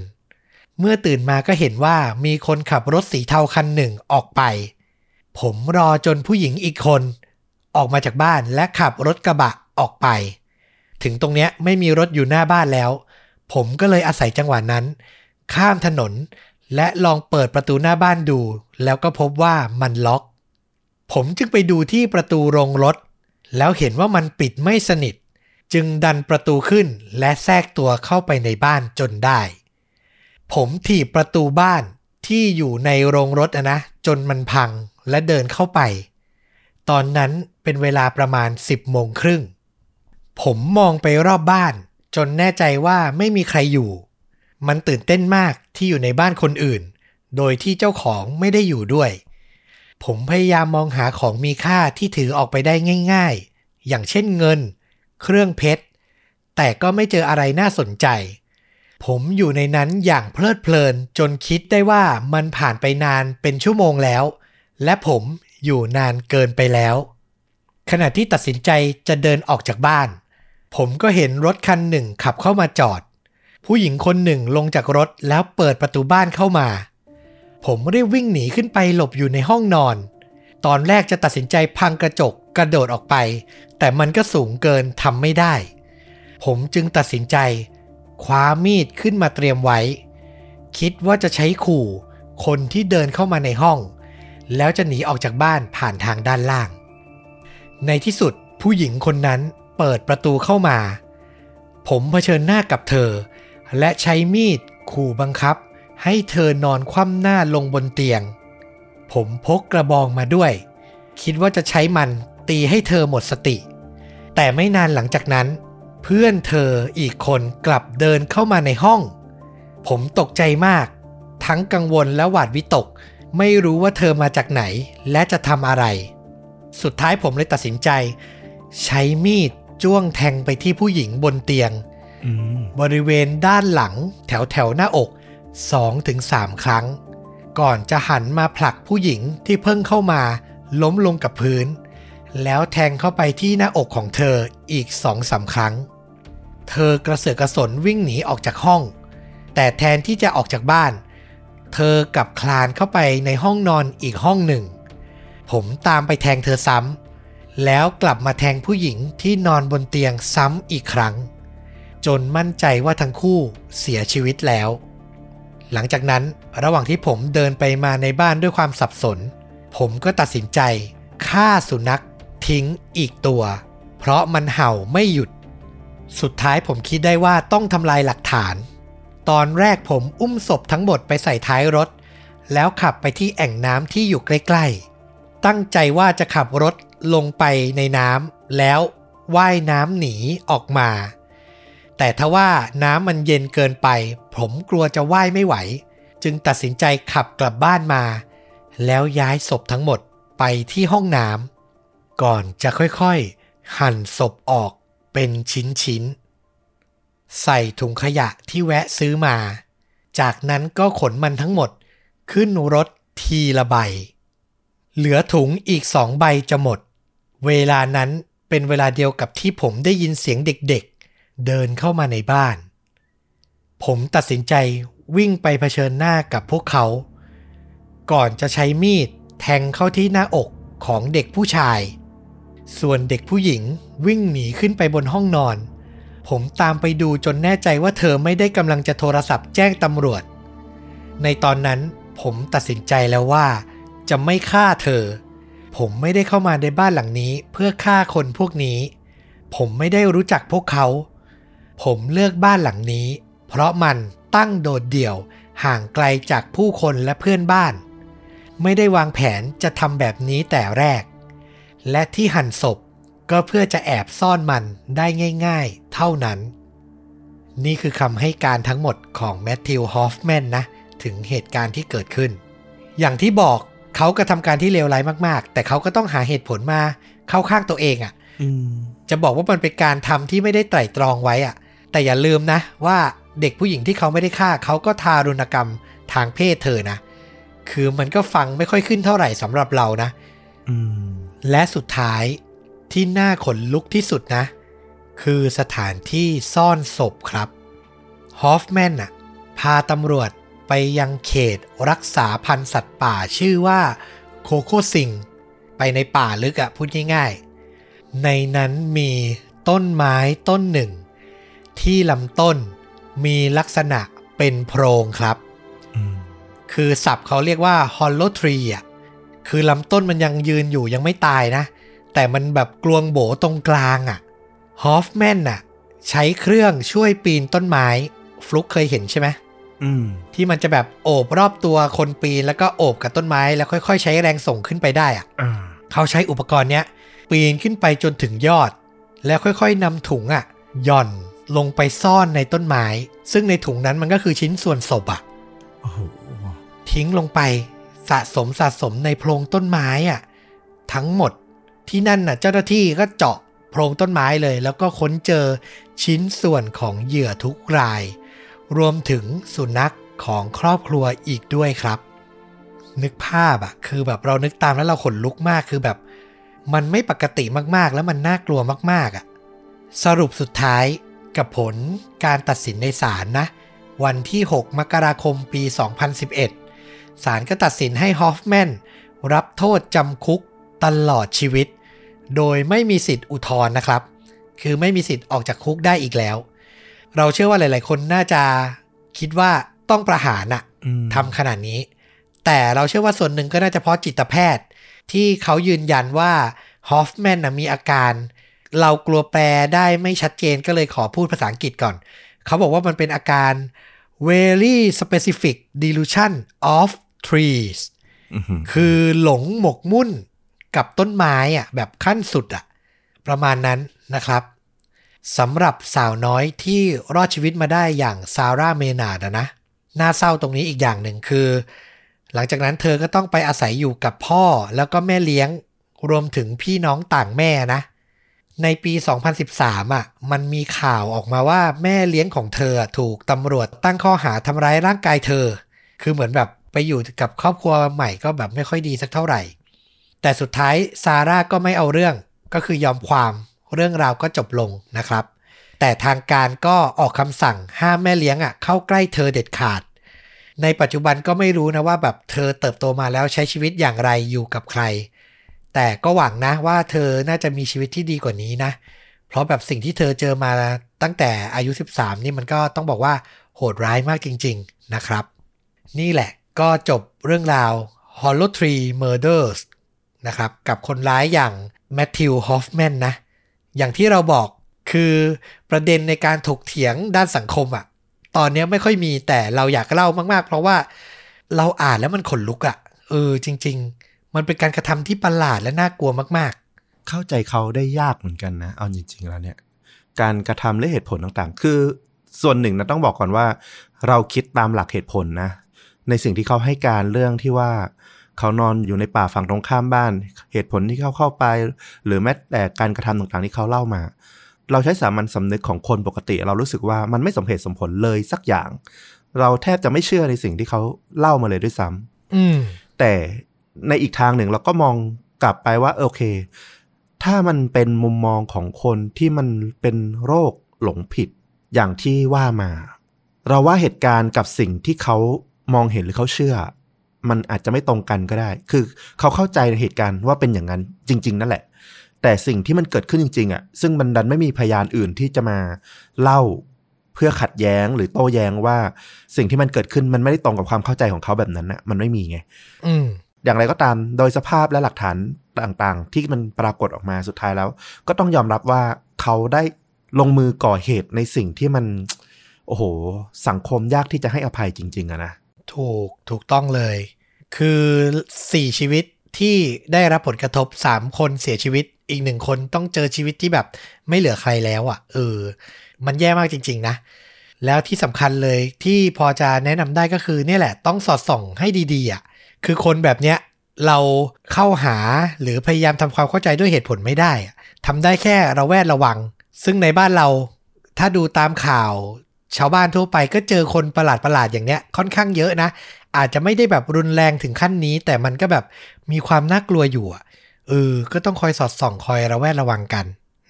เมื่อตื่นมาก็เห็นว่ามีคนขับรถสีเทาคันหนึ่งออกไป ผมรอจนผู้หญิงอีกคน ออกมาจากบ้านและขับรถกระบะออกไป ถึงตรงเนี้ยไม่มีรถอยู่หน้าบ้านแล้ว ผมก็เลยอาศัยจังหวะนั้น ข้ามถนนและลองเปิดประตูหน้าบ้านดู แล้วก็พบว่ามันล็อก ผมจึงไปดูที่ประตูโรงรถ แล้วเห็นว่ามันปิดไม่สนิท จึงดันประตูขึ้นและแทรกตัวเข้าไปในบ้านจนได้ ผมถีบประตูบ้านที่อยู่ในโรงรถนะ จนมันพังและเดินเข้าไป ตอนนั้นเป็นเวลาประมาณ 10โมงครึ่ง ผมมองไปรอบบ้าน จนแน่ใจว่าไม่มีใครอยู่ มันตื่นเต้นมากที่อยู่ในบ้านคนอื่น โดยที่เจ้าของไม่ได้อยู่ด้วย ผมพยายามมองหาของมีค่าที่ถือออกไปได้ง่าย ๆ อย่างเช่นเงิน เครื่องเพชร แต่ก็ไม่เจออะไรน่าสนใจ ผมอยู่ในนั้นอย่างเพลิดเพลินจนคิดได้ว่ามันผ่านไปนานเป็นชั่วโมงแล้ว และผมอยู่นานเกินไปแล้ว ขณะที่ตัดสินใจจะเดินออกจากบ้าน ผมก็เห็นรถคันหนึ่งขับเข้ามาจอด ผู้หญิงคนหนึ่งลงจากรถแล้วเปิดประตูบ้านเข้ามา ผมรีบวิ่งหนีขึ้นไปหลบอยู่ในห้องนอน ตอนแรกจะตัดสินใจพังกระจกกระโดดออกไป แต่มันก็สูงเกินทำไม่ได้ ผมจึงตัดสินใจ คว้ามีดขึ้นมาเตรียมไว้ คิดว่าจะใช้ขู่ คนที่เดินเข้ามาในห้อง แล้วจะหนีออกจากบ้านผ่านทางด้านล่าง ในที่สุดผู้หญิงคนนั้นเปิดประตูเข้ามา ผมเผชิญหน้ากับเธอ และใช้มีดขู่บังคับ ให้เธอนอนคว่ำหน้าลงบนเตียง ผมพกกระบองมาด้วย คิดว่าจะใช้มันตีให้เธอหมดสติ แต่ไม่นานหลังจากนั้น เพื่อนเธออีกคนกลับเดินเข้ามาในห้อง ผมตกใจมาก ทั้งกังวลและหวาดวิตก ไม่รู้ว่าเธอมาจากไหนและจะทำอะไร สุดท้ายผมเลยตัดสินใจ ใช้มีดจ้วงแทงไปที่ผู้หญิงบนเตียงอืมบริเวณด้านหลังแถวแถวๆหน้าอก2-3ครั้ง ก่อนจะหันมาผลักผู้หญิงที่เพิ่งเข้ามา ล้มลงกับพื้น แล้วแทงเข้าไปที่หน้าอกของเธออีกสองสาครั้ง เธอกระเสือกกระสนวิ่งหนีออกจากห้อง แต่แทนที่จะออกจากบ้าน เธอกลับคลานเข้าไปในห้องนอนอีกห้องหนึ่ง ผมตามไปแทงเธอซ้ำแล้วกลับมาแทงผู้หญิงที่นอนบนเตียงซ้ำอีกครั้ง จนมั่นใจว่าทั้งคู่เสียชีวิตแล้ว หลังจากนั้นระหว่างที่ผมเดินไปมาในบ้านด้วยความสับสน ผมก็ตัดสินใจฆ่าสุนัขทิ้งอีกตัว เพราะมันเห่าไม่หยุด สุดท้ายผมคิดได้ว่าต้องทำลายหลักฐาน ตอนแรกผมอุ้มศพทั้งหมดไปใส่ท้ายรถ แล้วขับไปที่แอ่งน้ำที่อยู่ใกล้ๆ ตั้งใจว่าจะขับรถลงไปในน้ำแล้วว่ายน้ำหนีออกมา แต่ทว่าน้ำมันเย็นเกินไป ผมกลัวจะว่ายไม่ไหว จึงตัดสินใจขับกลับบ้านมา แล้วย้ายศพทั้งหมดไปที่ห้องน้ำก่อนจะค่อยๆ หั่นศพออกเป็นชิ้นๆ ใส่ถุงขยะที่แวะซื้อมา จากนั้นก็ขนมันทั้งหมดขึ้นรถทีละใบ เหลือถุงอีกสองใบจะหมด เวลานั้นเป็นเวลาเดียวกับที่ผมได้ยินเสียงเด็กๆ เดินเข้ามาในบ้าน ผมตัดสินใจวิ่งไปเผชิญหน้ากับพวกเขา ก่อนจะใช้มีดแทงเข้าที่หน้าอกของเด็กผู้ชาย ส่วนเด็กผู้หญิงวิ่งหนีขึ้นไปบนห้องนอน ผมตามไปดูจนแน่ใจว่าเธอไม่ได้กำลังจะโทรศัพท์แจ้งตำรวจ ในตอนนั้นผมตัดสินใจแล้วว่า จะไม่ฆ่าเธอ ผมไม่ได้เข้ามาในบ้านหลังนี้เพื่อฆ่าคนพวกนี้ ผมไม่ได้รู้จักพวกเขา ผมเลือกบ้านหลังนี้ เพราะมันตั้งโดดเดี่ยวห่างไกลจากผู้คนและเพื่อนบ้าน ไม่ได้วางแผนจะทำแบบนี้แต่แรก และที่หั่นศพก็เพื่อจะแอบซ่อนมันได้ง่าย ๆ เท่านั้น นี่คือคำให้การทั้งหมดของแมทธิวฮอฟแมนนะ ถึงเหตุการณ์ที่เกิดขึ้น อย่างที่บอกเขากระทำการที่เลวร้ายมาก ๆ แต่เขาก็ต้องหาเหตุผลมาเข้าข้างตัวเองอะ่ะอืมจะบอกว่ามันเป็นการทำที่ไม่ได้ไตร่ตรองไว้อะ แต่อย่าลืมนะว่าเด็กผู้หญิงที่เขาไม่ได้ฆ่าเขาก็ทารุณกรรมทางเพศเธอนะ คือมันก็ฟังไม่ค่อยขึ้นเท่าไหร่สำหรับเรานะและสุดท้ายที่น่าขนลุกที่สุดนะ คือสถานที่ซ่อนศพครับฮอฟแมนน่ะพาตำรวจไปยังเขตรักษาพันธุ์สัตว์ป่าชื่อว่าโคโคซิง ไปในป่าลึกอะพูดง่ายๆ ในนั้นมีต้นไม้ต้นหนึ่ง ที่ลำต้นมีลักษณะเป็นโพรงครับอืมคือศัพท์เขาเรียกว่า hollow tree อะคือลำต้นมันยังยืนอยู่ยังไม่ตายนะ แต่มันแบบกลวงโบตรงกลางอะฮอฟแมนน่ะ ใช้เครื่องช่วยปีนต้นไม้ ฟลุกเคยเห็นใช่ไหมอืมที่มันจะแบบโอบรอบตัวคนปีนแล้วก็โอบกับต้นไม้แล้วค่อยๆ ใช้แรงส่งขึ้นไปได้อะอ่าเขาใช้อุปกรณ์เนี้ย ปีนขึ้นไปจนถึงยอด แล้วค่อยๆนำถุงอะ หย่อน ลงไปซ่อนในต้นไม้ซึ่งในถุงนั้นมันก็คือชิ้นส่วนศพอะโอ้โหทิ้งลงไปสะสมสะสมในโพรงต้นไม้อะทั้งหมดที่นั่นน่ะ เจ้าหน้าที่ก็เจาะโพรงต้นไม้เลย แล้วก็ค้นเจอชิ้นส่วนของเหยื่อทุกราย รวมถึงสุนัขของครอบครัวอีกด้วยครับ นึกภาพอะคือแบบเรานึกตามแล้วเราขนลุกมากคือแบบ มันไม่ปกติมากๆ แล้วมันน่ากลัวมากๆอะสรุปสุดท้าย กับผลการตัดสินในศาลนะ วันที่ 6 มกราคมปี 2011 ศาลก็ตัดสินให้ฮอฟแมนรับโทษจำคุกตลอดชีวิต โดยไม่มีสิทธิ์อุทธรณ์นะครับ คือไม่มีสิทธิ์ออกจากคุกได้อีกแล้ว เราเชื่อว่าหลาย ๆ คนน่าจะคิดว่าต้องประหารอะอืมทำขนาดนี้ แต่เราเชื่อว่าส่วนหนึ่งก็น่าจะเพราะจิตแพทย์ ที่เขายืนยันว่าฮอฟแมนนะมีอาการ เรากลัวแปลได้ไม่ชัดเจนก็เลยขอพูดภาษาอังกฤษก่อน เขาบอกว่ามันเป็นอาการ very specific delusion of trees อื้อหือคือหลงหมกมุ่นกับต้นไม้อะแบบขั้นสุดอะประมาณนั้นนะครับสำหรับสาวน้อยที่รอดชีวิตมาได้อย่างซาร่าเมนาดอะนะ น่าเศร้าตรงนี้อีกอย่างหนึ่งคือ หลังจากนั้นเธอก็ต้องไปอาศัยอยู่กับพ่อแล้วก็แม่เลี้ยงรวมถึงพี่น้องต่างแม่นะ ในปี 2013อะ มันมีข่าวออกมาว่าแม่เลี้ยงของเธอถูกตำรวจตั้งข้อหาทำร้ายร่างกายเธอ คือเหมือนแบบไปอยู่กับครอบครัวใหม่ก็แบบไม่ค่อยดีสักเท่าไหร่ แต่สุดท้ายซาร่าก็ไม่เอาเรื่อง ก็คือยอมความเรื่องราวก็จบลงนะครับ แต่ทางการก็ออกคำสั่งห้ามแม่เลี้ยงอะเข้าใกล้เธอเด็ดขาด ในปัจจุบันก็ไม่รู้นะว่าแบบเธอเติบโตมาแล้วใช้ชีวิตอย่างไรอยู่กับใคร แต่ก็หวังนะว่าเธอน่าจะมีชีวิตที่ดีกว่านี้นะ เพราะแบบสิ่งที่เธอเจอมาตั้งแต่อายุ 13 นี่มันก็ต้องบอกว่าโหดร้ายมากจริง ๆนะครับ นี่แหละก็จบเรื่องราว Hollow Tree Murders นะครับ กับคนร้ายอย่างแมทธิวฮอฟแมนนะ อย่างที่เราบอกคือประเด็นในการถกเถียงด้านสังคมอะตอนนี้ไม่ค่อยมีแต่เราอยากเล่ามาก ๆ เพราะว่าเราอ่านแล้วมันขนลุกอะเออจริง ๆ มันเป็นการกระทำที่ประหลาดและน่ากลัวมากเข้าใจเขาได้ยากเหมือนกันนะ เอาจริง ๆ แล้วเนี่ย การกระทำและเหตุผลต่างๆ คือส่วนหนึ่งนะต้องบอกก่อนว่า เราคิดตามหลักเหตุผลนะ ในสิ่งที่เขาให้การเรื่องที่ว่าเขานอนอยู่ในป่าฝั่งตรงข้ามบ้าน เหตุผลที่เขาเข้าไป หรือแม้แต่การกระทำต่างๆที่เขาเล่ามา เราใช้สามัญสำนึกของคนปกติ เรารู้สึกว่ามันไม่สมเหตุสมผลเลยสักอย่าง เราแทบจะไม่เชื่อในสิ่งที่เขาเล่ามาเลยด้วยซ้ำๆอืมแต่ ในอีกทางหนึ่งเราก็มองกลับไปว่าโอเค ถ้ามันเป็นมุมมองของคนที่มันเป็นโรคหลงผิดอย่างที่ว่ามา เราว่าเหตุการณ์กับสิ่งที่เขามองเห็นหรือเขาเชื่อ มันอาจจะไม่ตรงกันก็ได้ คือเขาเข้าใจในเหตุการณ์ว่าเป็นอย่างนั้นจริง ๆ นั่นแหละ แต่สิ่งที่มันเกิดขึ้นจริง ๆอะ ซึ่งมันดันไม่มีพยานอื่นที่จะมาเล่าเพื่อขัดแย้งหรือโต้แย้งว่าสิ่งที่มันเกิดขึ้นมันไม่ได้ตรงกับความเข้าใจของเขาแบบนั้นน่ะ มันไม่มีไง อืม อย่างไรก็ตามโดยสภาพและหลักฐานต่างๆ ที่มันปรากฏออกมาสุดท้ายแล้ว ก็ต้องยอมรับว่าเขาได้ลงมือก่อเหตุในสิ่งที่มัน โอ้โห สังคมยากที่จะให้อภัยจริง ๆอะนะ ถูกถูกต้องเลย คือสี่ชีวิตที่ได้รับผลกระทบสามคนเสียชีวิตอีกหนึ่งคนต้องเจอชีวิตที่แบบไม่เหลือใครแล้วอะ่ะเออ มันแย่มากจริง ๆ นะ แล้วที่สำคัญเลยที่พอจะแนะนำได้ก็คือเนี่ยแหละ ต้องสอดส่องให้ดีๆอะ่ะ คือคนแบบเนี้ยเราเข้าหาหรือพยายามทำความเข้าใจด้วยเหตุผลไม่ได้อะทำได้แค่ระแวดระวัง ซึ่งในบ้านเราถ้าดูตามข่าวชาวบ้านทั่วไปก็เจอคนประหลาดประหลาดอย่างเนี้ยค่อนข้างเยอะนะ อาจจะไม่ได้แบบรุนแรงถึงขั้นนี้ แต่มันก็แบบมีความน่ากลัวอยู่อะเออ ก็ต้องคอยสอดส่องคอยระแวดระวังกัน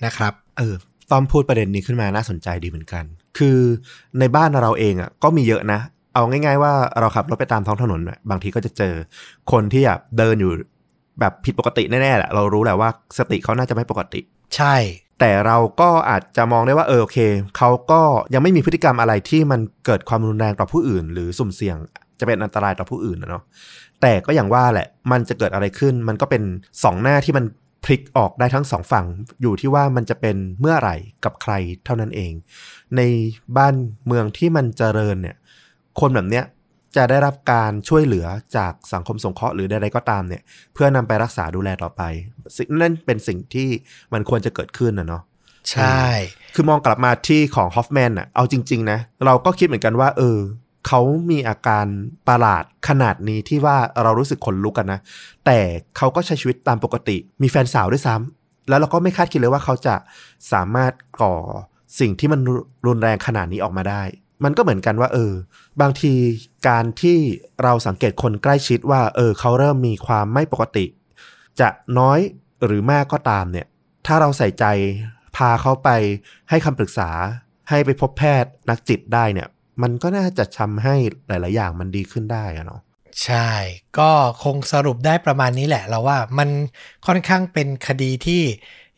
นะครับ เออตอมพูดประเด็นนี้ขึ้นมาน่าสนใจดีเหมือนกัน คือในบ้านเราเองอะก็มีเยอะนะ เอาง่าย ๆ ว่าเราขับรถไปตามท้องถนนอะบางทีก็จะเจอคนที่แบบเดินอยู่แบบผิดปกติแน่ๆแหละเรารู้แหละว่าสติเขาน่าจะไม่ปกติ ใช่ แต่เราก็อาจจะมองได้ว่าเออโอเคเขาก็ยังไม่มีพฤติกรรมอะไรที่มันเกิดความรุนแรงต่อผู้อื่น หรือสุ่มเสี่ยงจะเป็นอันตรายต่อผู้อื่นนะเนาะแต่ก็อย่างว่าแหละมันจะเกิดอะไรขึ้น มันก็เป็นสองหน้าที่มันพลิกออกได้ทั้งสองฝั่งอยู่ที่ว่ามันจะเป็นเมื่อไหร่กับใครเท่านั้นเอง ในบ้านเมืองที่มันเจริญเนี่ย คนแบบเนี้ยจะได้รับการช่วยเหลือจากสังคมสงเคราะห์หรือใดๆก็ตามเนี่ย เพื่อนำไปรักษาดูแลต่อไปสิ่งนั่นเป็นสิ่งที่มันควรจะเกิดขึ้นนะเนาะใช่ คือมองกลับมาที่ของฮอฟแมนอะเอาจริง ๆ นะ เราก็คิดเหมือนกันว่า เออ เขามีอาการประหลาดขนาดนี้ที่ว่าเรารู้สึกขนลุกกันนะ แต่เขาก็ใช้ชีวิตตามปกติ มีแฟนสาวด้วยซ้ำแล้วเราก็ไม่คาดคิดเลยว่าเขาจะสามารถก่อสิ่งที่มันรุนแรงขนาดนี้ออกมาได้ มันก็เหมือนกันว่า เออ บางทีการที่เราสังเกตคนใกล้ชิดว่า เออ เขาเริ่มมีความไม่ปกติ จะน้อยหรือมากก็ตามเนี่ย ถ้าเราใส่ใจพาเขาไปให้คำปรึกษา ให้ไปพบแพทย์นักจิตได้เนี่ย มันก็น่าจะทำให้หลาย ๆ อย่างมันดีขึ้นได้อะเนาะใช่ ก็คงสรุปได้ประมาณนี้แหละ เราว่ามันค่อนข้างเป็นคดีที่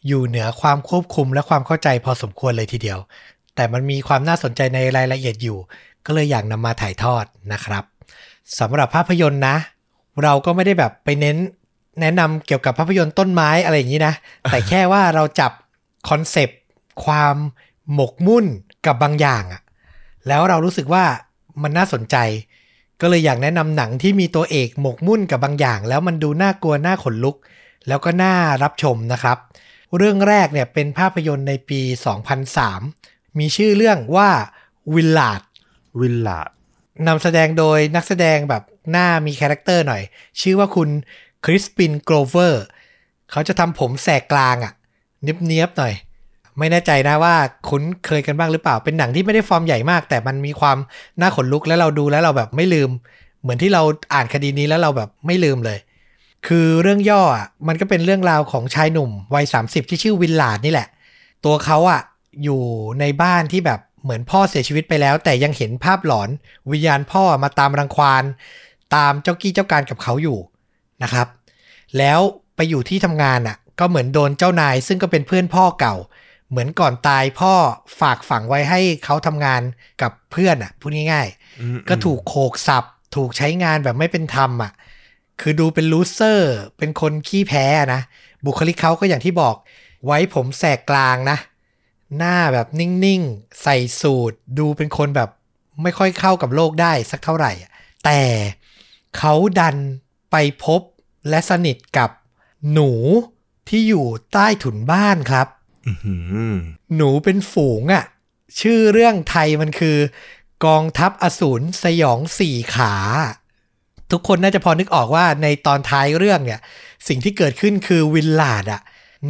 อยู่เหนือความควบคุมและความเข้าใจพอสมควรเลยทีเดียว แต่มันมีความน่าสนใจในรายละเอียดอยู่ ก็เลยอยากนำมาถ่ายทอดนะครับสำหรับภาพยนตร์นะ เราก็ไม่ได้แบบไปเน้น แนะนำเกี่ยวกับภาพยนตร์ต้นไม้อะไรอย่างนี้นะ แต่แค่ว่าเราจับ concept ความหมกมุ่นกับบางอย่างอะแล้วเรารู้สึกว่ามันน่าสนใจ ก็เลยอยากแนะนำหนังที่มีตัวเอกหมกมุ่นกับบางอย่าง แล้วมันดูน่ากลัวน่าขนลุก แล้วก็น่ารับชมนะครับ เรื่องแรกเนี่ยเป็นภาพยนตร์ในปี 2003 มีชื่อเรื่องว่า Willard Willardนำแสดงโดยนักแสดงแบบหน้ามี character หน่อย ชื่อว่าคุณคริสปินโกลเวอร์เขาจะทำผมแสกกลางอะ่ะเนียบๆหน่อย ไม่แน่ใจนะว่าคุ้นเคยกันบ้างหรือเปล่า เป็นหนังที่ไม่ได้ฟอร์มใหญ่มาก แต่มันมีความน่าขนลุกแล้วเราดูแล้วเราแบบไม่ลืม เหมือนที่เราอ่านคดีนี้แล้วเราแบบไม่ลืมเลย คือเรื่องย่ออะมันก็เป็นเรื่องราวของชายหนุ่มวัย 30 ที่ชื่อ Willard นี่แหละ ตัวเขาอะ อยู่ในบ้านที่แบบเหมือนพ่อเสียชีวิตไปแล้ว แต่ยังเห็นภาพหลอนวิญญาณพ่อมาตามรังควานตามเจ้ากี้เจ้าการกับเขาอยู่นะครับ แล้วไปอยู่ที่ทำงานอะ ก็เหมือนโดนเจ้านาย ซึ่งก็เป็นเพื่อนพ่อเก่า เหมือนก่อนตายพ่อฝากฝังไว้ให้เขาทำงานกับเพื่อนอะพูดง่ายๆอืมก็ถูกโขกสับถูกใช้งานแบบไม่เป็นธรรมอะคือดูเป็นลูเซอร์ เป็นคนขี้แพ้นะ บุคลิกเขาก็อย่างที่บอก ไว้ผมแสกกลางนะ หน้าแบบนิ่งๆ ใส่สูตร ดูเป็นคนแบบไม่ค่อยเข้ากับโลกได้สักเท่าไหร่อะแต่เขาดันไปพบและสนิทกับหนูที่อยู่ใต้ถุนบ้านครับอื้อหือหนูเป็นฝูงอะ่ะ ชื่อเรื่องไทยมันคือ กองทัพอสูรสยองสี่ขา ทุกคนน่าจะพอนึกออกว่าในตอนท้ายเรื่องเนี่ย สิ่งที่เกิดขึ้นคือวินลาดอะ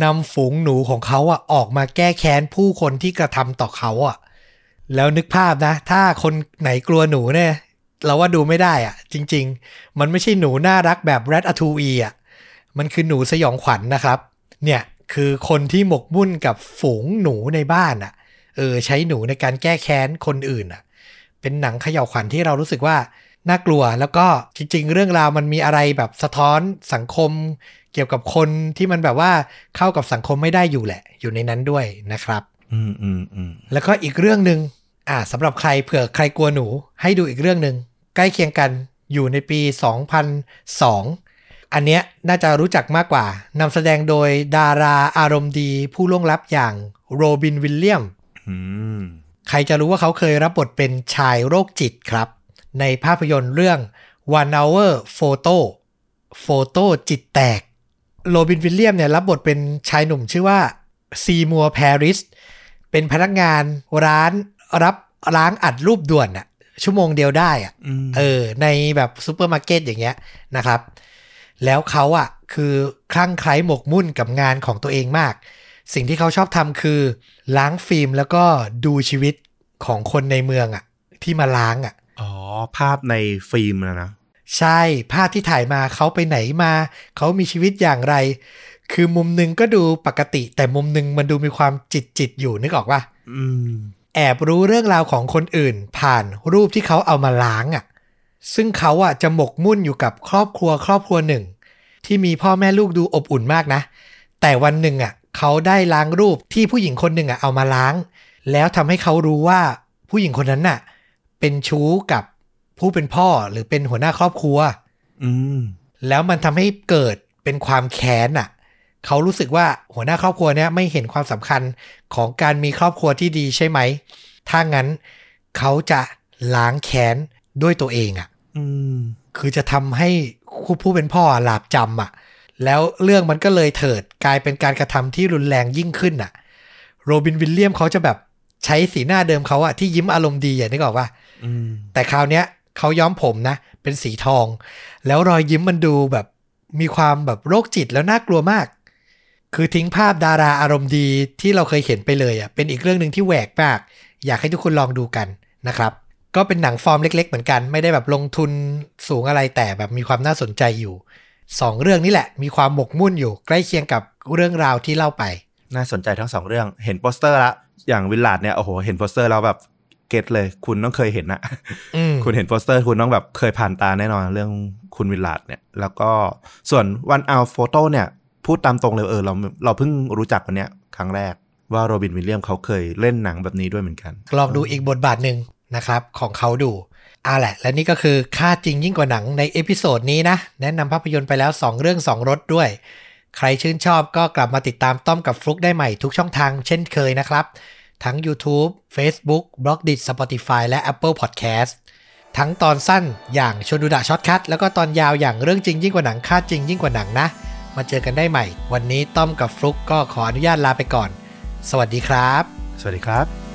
นำฝูงหนูของเขาอะออกมาแก้แค้นผู้คนที่กระทำต่อเขาอะแล้วนึกภาพนะ ถ้าคนไหนกลัวหนูเนี่ยเราว่าดูไม่ได้อะจริง ๆ มันไม่ใช่หนูน่ารักแบบแรดอะทูอีอะมันคือหนูสยองขวัญนะครับ เนี่ยคือคนที่หมกมุ่นกับฝูงหนูในบ้านอะเออใช้หนูในการแก้แค้นคนอื่นอะเป็นหนังเขย่าวขวัญที่เรารู้สึกว่า น่ากลัวแล้วก็จริง ๆ เรื่องราวมันมีอะไรแบบสะท้อนสังคม เกี่ยวกับคนที่มันแบบว่าเข้ากับสังคมไม่ได้อยู่แหละ อยู่ในนั้นด้วยนะครับ อืมอืมอืมแล้วก็อีกเรื่องหนึ่งอ่าสำหรับใครเผื่อใครกลัวหนู ให้ดูอีกเรื่องหนึ่งใกล้เคียงกันอยู่ในปี 2002 อันเนี้ยน่าจะรู้จักมากกว่านำแสดงโดยดาราอารมณ์ดีผู้ล่วงลับอย่างโรบินวิลเลียมอืมใครจะรู้ว่าเขาเคยรับบทเป็นชายโรคจิตครับ ในภาพยนตร์เรื่อง One Hour Photo โฟโต้จิตแตก โรบินวิลเลียมเนี่ยรับบทเป็นชายหนุ่มชื่อว่าซีมัวแพริส เป็นพนักงานร้านรับล้างอัดรูปด่วนอะชั่วโมงเดียวได้อะอืมเออ ในแบบซูเปอร์มาร์เก็ตอย่างเงี้ยนะครับ แล้วเขาอะคือคลั่งไคล้หมกมุ่นกับงานของตัวเองมาก สิ่งที่เขาชอบทำคือ ล้างฟิล์มแล้วก็ดูชีวิตของคนในเมืองอะที่มาล้างอะอ๋อ ภาพในฟิล์มนะนะ ใช่ภาพที่ถ่ายมาเขาไปไหนมา เขามีชีวิตอย่างไร คือมุมหนึ่งก็ดูปกติ แต่มุมหนึ่งมันดูมีความจิตจิตๆอยู่นึกออกปะอืม แอบรู้เรื่องราวของคนอื่น ผ่านรูปที่เขาเอามาล้างอะ่ะ ซึ่งเขาอะจะหมกมุ่นอยู่กับครอบครัวครอบครัวหนึ่ง ที่มีพ่อแม่ลูกดูอบอุ่นมากนะ แต่วันหนึ่งอะเขาได้ล้างรูปที่ผู้หญิงคนหนึ่งอะเอามาล้าง แล้วทำให้เขารู้ว่าผู้หญิงคนนั้นน่ะ เป็นชู้กับ ผู้เป็นพ่อหรือเป็นหัวหน้าครอบครัว อืม แล้วมันทำให้เกิดเป็นความแค้นอะ เขารู้สึกว่าหัวหน้าครอบครัวเนี้ยไม่เห็นความสำคัญของการมีครอบครัวที่ดีใช่ไหม ถ้างั้นเขาจะล้างแค้นด้วยตัวเองอะ อืม คือจะทำให้ผู้เป็นพ่อหลาบจำอะ แล้วเรื่องมันก็เลยเถิดกลายเป็นการกระทำที่รุนแรงยิ่งขึ้นอะ โรบินวิลเลียมเขาจะแบบใช้สีหน้าเดิมเขาอะที่ยิ้มอารมณ์ดีอย่างนี้กออกว่าอืมแต่คราวเนี้ย เขาย้อมผมนะ เป็นสีทอง แล้วรอยยิ้มมันดูแบบมีความแบบโรคจิตแล้วน่ากลัวมาก คือทิ้งภาพดาราอารมณ์ดีที่เราเคยเห็นไปเลยอะเป็นอีกเรื่องหนึ่งที่แหวกมาก อยากให้ทุกคนลองดูกันนะครับ ก็เป็นหนังฟอร์มเล็ก ๆ เหมือนกัน ไม่ได้แบบลงทุนสูงอะไรแต่แบบมีความน่าสนใจอยู่สองเรื่องนี้แหละ มีความหมกมุ่นอยู่ ใกล้เคียงกับเรื่องราวที่เล่าไป น่าสนใจทั้งสองเรื่องเห็นโปสเตอร์ละอย่าง Willard เนี่ยโอ้โหเห็นโปสเตอร์แล้วแบบ get เลย คุณต้องเคยเห็นนะอืมคุณเห็นโปสเตอร์คุณต้องแบบเคยผ่านตาแน่นอนเรื่องคุณ Willard เนี่ย แล้วก็ส่วน One Hour Photo เนี่ย พูดตามตรงเลยเออเราเราเพิ่งรู้จักวันเนี้ยครั้งแรกว่าโรบินวิลเลียมเขาเคยเล่นหนังแบบนี้ด้วยเหมือนกัน ลองดูอีกบทบาทหนึ่งนะครับ ของเขาดูอ่าแหละ และนี่ก็คือฆาตจริงยิ่งกว่าหนังใน episode นี้นะ แนะนำภาพยนตร์ไปแล้ว 2 เรื่อง 2รสด้วย ใครชื่นชอบก็กลับมาติดตามต้อมกับฟลุกได้ใหม่ทุกช่องทางเช่นเคยนะครับ ทั้ง YouTube Facebook b l o g d i t Spotify และ Apple Podcast ทั้งตอนสั้นอย่างชวนดู the shortcut แล้วก็ตอนยาวอย่างเรื่องจริงยิ่งกว่าหนังฆาตจริงยิ่งกว่าหนังนะ มาเจอกันได้ใหม่ วันนี้ต้อมกับฟลุกก็ขออนุญาตลาไปก่อน สวัสดีครับ สวัสดีครับ